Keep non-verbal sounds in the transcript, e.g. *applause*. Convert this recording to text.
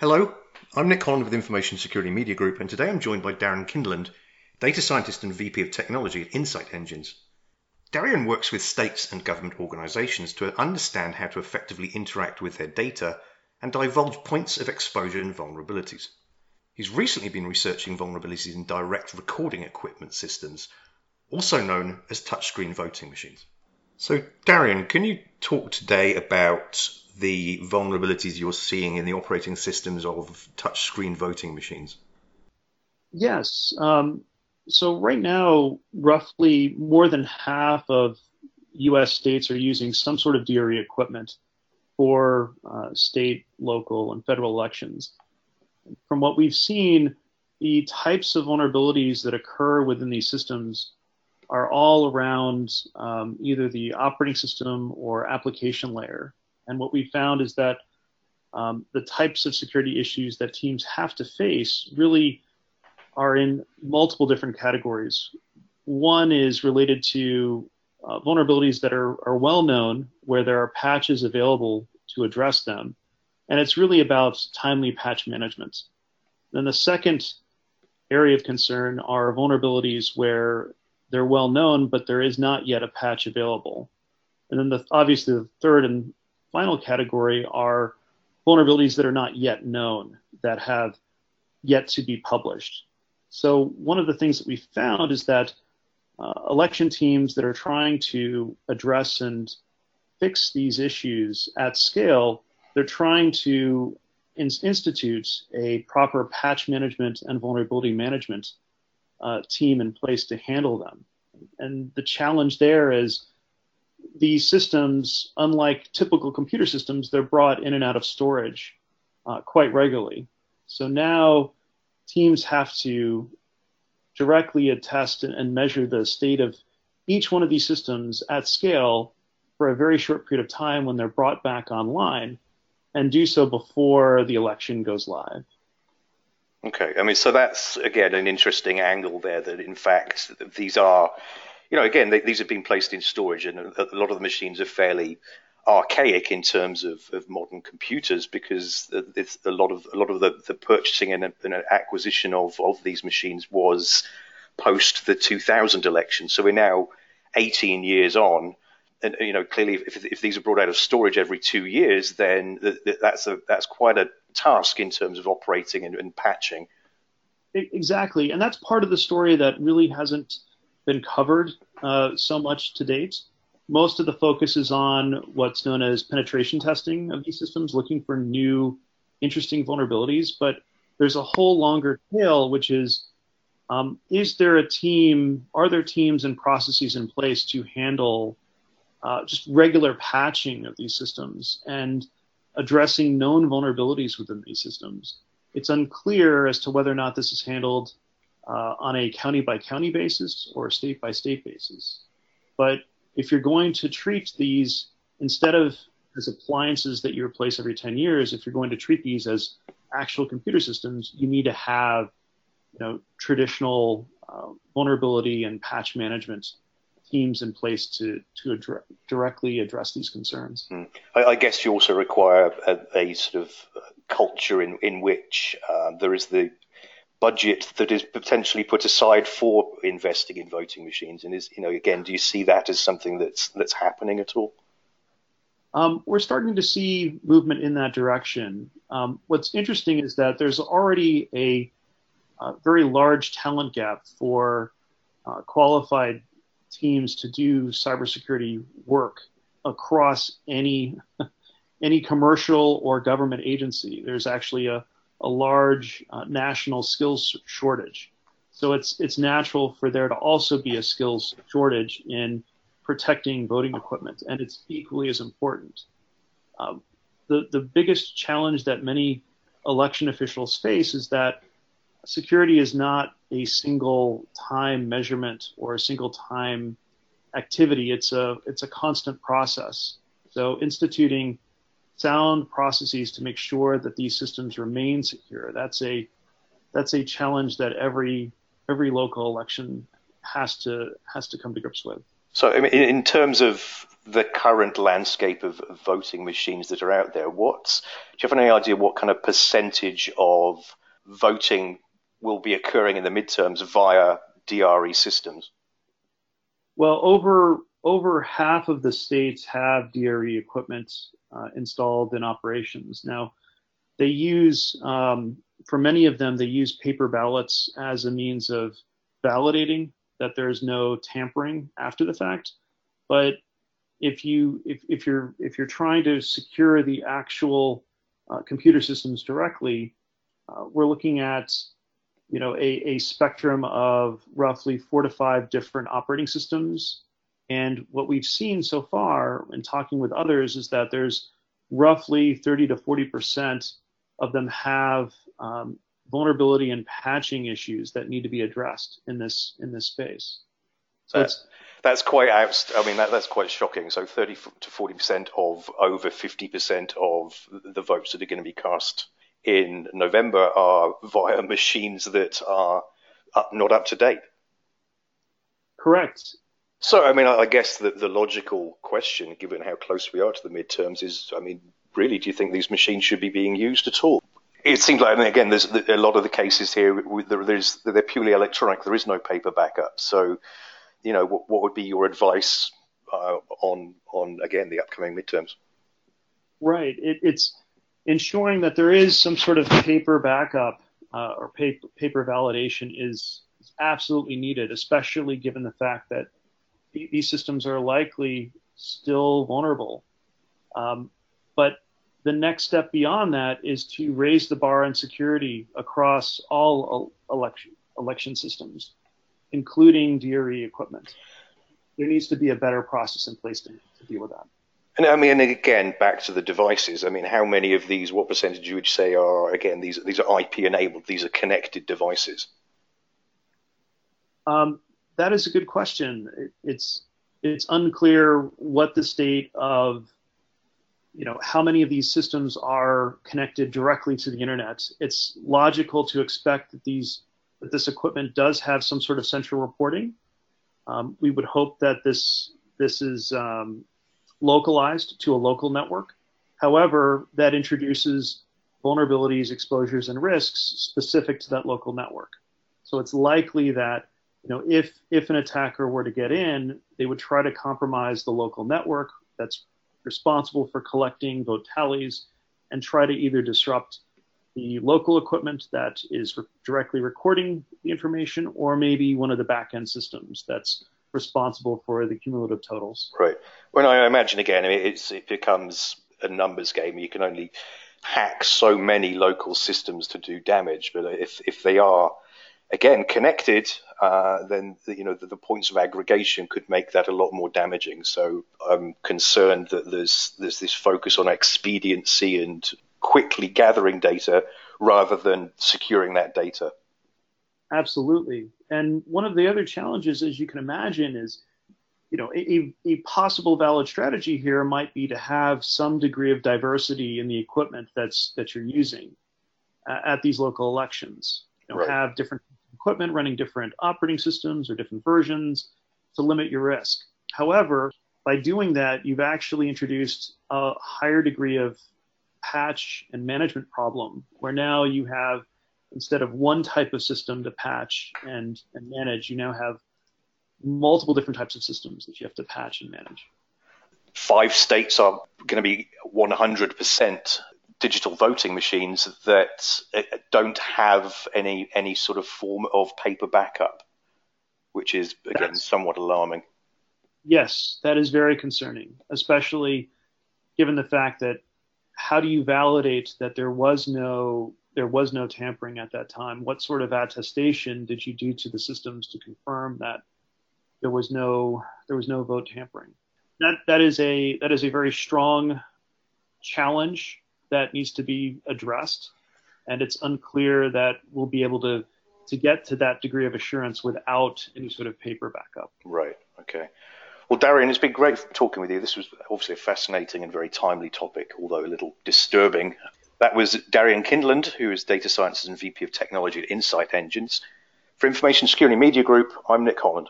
Hello, I'm Nick Holland with Information Security Media Group, and today I'm joined by Darren Kinderland, Data Scientist and VP of Technology at Insight Engines. Darren works with states and government organizations to understand how to effectively interact with their data and divulge points of exposure and vulnerabilities. He's recently been researching vulnerabilities in direct recording equipment systems, also known as touchscreen voting machines. So, Darien, can you talk today about the vulnerabilities you're seeing in the operating systems of touchscreen voting machines? Yes. Um, so right now, roughly more than half of U.S. states are using some sort of DRE equipment for uh, state, local, and federal elections. From what we've seen, the types of vulnerabilities that occur within these systems are all around um, either the operating system or application layer. And what we found is that um, the types of security issues that teams have to face really are in multiple different categories. One is related to uh, vulnerabilities that are, are well known, where there are patches available to address them. And it's really about timely patch management. Then the second area of concern are vulnerabilities where they're well known, but there is not yet a patch available. And then the, obviously the third and final category are vulnerabilities that are not yet known, that have yet to be published. So one of the things that we found is that uh, election teams that are trying to address and fix these issues at scale, they're trying to in- institute a proper patch management and vulnerability management uh, team in place to handle them. And the challenge there is these systems, unlike typical computer systems, they're brought in and out of storage uh, quite regularly. So now teams have to directly attest and measure the state of each one of these systems at scale for a very short period of time when they're brought back online and do so before the election goes live. Okay, I mean, so that's again an interesting angle there that in fact these are you know, again, they, these have been placed in storage, and a, a, lot of the machines are fairly archaic in terms of, of modern computers because a lot of a lot of the, the purchasing and, and, acquisition of, of these machines was post the 2000 election. So we're now 18 years on, and you know clearly if, if these are brought out of storage every two years, then that's a that's quite a task in terms of operating and, and patching. Exactly, and that's part of the story that really hasn't been covered uh, so much to date. Most of the focus is on what's known as penetration testing of these systems, looking for new, interesting vulnerabilities. But there's a whole longer tail, which is um, is there a team, are there teams and processes in place to handle uh, just regular patching of these systems and addressing known vulnerabilities within these systems? It's unclear as to whether or not this is handled uh, on a county by county basis or state by state basis. But if you're going to treat these instead of as appliances that you replace every 10 years, if you're going to treat these as actual computer systems, you need to have you know, traditional uh, vulnerability and patch management teams in place to to directly address these concerns. Mm. I, I, guess you also require a, a, sort of culture in in which uh, there is the budget that is potentially put aside for investing in voting machines? And is you know again, do you see that as something that's that's happening at all? Um, we're starting to see movement in that direction. Um, what's interesting is that there's already a, a very large talent gap for uh, qualified teams to do cybersecurity work across any *laughs* any commercial or government agency. There's actually a a large uh, national skills shortage. So it's it's natural for there to also be a skills shortage in protecting voting equipment, and it's equally as important. Um, the the biggest challenge that many election officials face is that security is not a single time measurement or a single time activity. It's a it's a constant process. So instituting sound processes to make sure that these systems remain secure. That's a that's a challenge that every every local election has to has to come to grips with. So, I mean, in terms of the current landscape of voting machines that are out there, what's, do you have any idea what kind of percentage of voting will be occurring in the midterms via DRE systems? Well, over over half of the states have DRE equipment uh, installed in operations. Now, they use, um, for many of them, they use paper ballots as a means of validating that there's no tampering after the fact. But if you if, if you're if you're trying to secure the actual uh, computer systems directly, uh, we're looking at you know a, a spectrum of roughly four to five different operating systems and what we've seen so far in talking with others is that there's roughly 30 to 40 percent of them have um, vulnerability and patching issues that need to be addressed in this in this space. So that's, that's quite I mean that, that's quite shocking. So 30 to 40 percent of over 50 percent of the votes that are going to be cast in November are via machines that are up, not up to date. Correct. So, I mean, I guess the, the logical question, given how close we are to the midterms, is I mean, really, do you think these machines should be being used at all? It seems like, I mean, again, there's a lot of the cases here, there's, they're purely electronic. There is no paper backup. So, you know, what, what would be your advice uh, on, on, again, the upcoming midterms? Right. It, it's ensuring that there is some sort of paper backup uh, or paper, paper validation is, is absolutely needed, especially given the fact that these systems are likely still vulnerable. Um, but the next step beyond that is to raise the bar on security across all election, election systems, including DRE equipment. There needs to be a better process in place to, to deal with that. And I mean, again, back to the devices. I mean, how many of these, what percentage would you say are, again, these, these are IP enabled, these are connected devices? Um, that is a good question. It, it's it's unclear what the state of you know how many of these systems are connected directly to the internet. It's logical to expect that these that this equipment does have some sort of central reporting. Um, we would hope that this this is um, localized to a local network. However, that introduces vulnerabilities, exposures, and risks specific to that local network. So it's likely that you know, if if an attacker were to get in, they would try to compromise the local network that's responsible for collecting vote tallies and try to either disrupt the local equipment that is re- directly recording the information or maybe one of the backend systems that's responsible for the cumulative totals. Right. When I imagine again, it becomes a numbers game. You can only hack so many local systems to do damage, but if if they are again connected, uh, then the, you know the, the, points of aggregation could make that a lot more damaging. So I'm concerned that there's there's this focus on expediency and quickly gathering data rather than securing that data. Absolutely. And one of the other challenges, as you can imagine, is you know a, a possible valid strategy here might be to have some degree of diversity in the equipment that's that you're using uh, at these local elections. You know, right. have different equipment running different operating systems or different versions to limit your risk. However, by doing that, you've actually introduced a higher degree of patch and management problem where now you have instead of one type of system to patch and, and manage, you now have multiple different types of systems that you have to patch and manage. Five states are going to be 100% digital voting machines that uh, don't have any any sort of form of paper backup, which is again That's, somewhat alarming. Yes, that is very concerning, especially given the fact that how do you validate that there was no there was no tampering at that time? What sort of attestation did you do to the systems to confirm that there was no there was no vote tampering? That that is a that is a very strong challenge that needs to be addressed, and it's unclear that we'll be able to to get to that degree of assurance without any sort of paper backup. Right. Okay. Well, Darien, it's been great talking with you. This was obviously a fascinating and very timely topic, although a little disturbing. That was Darien Kindlund, who is Data Sciences and VP of Technology at Insight Engines. For Information Security Media Group, I'm Nick Holland.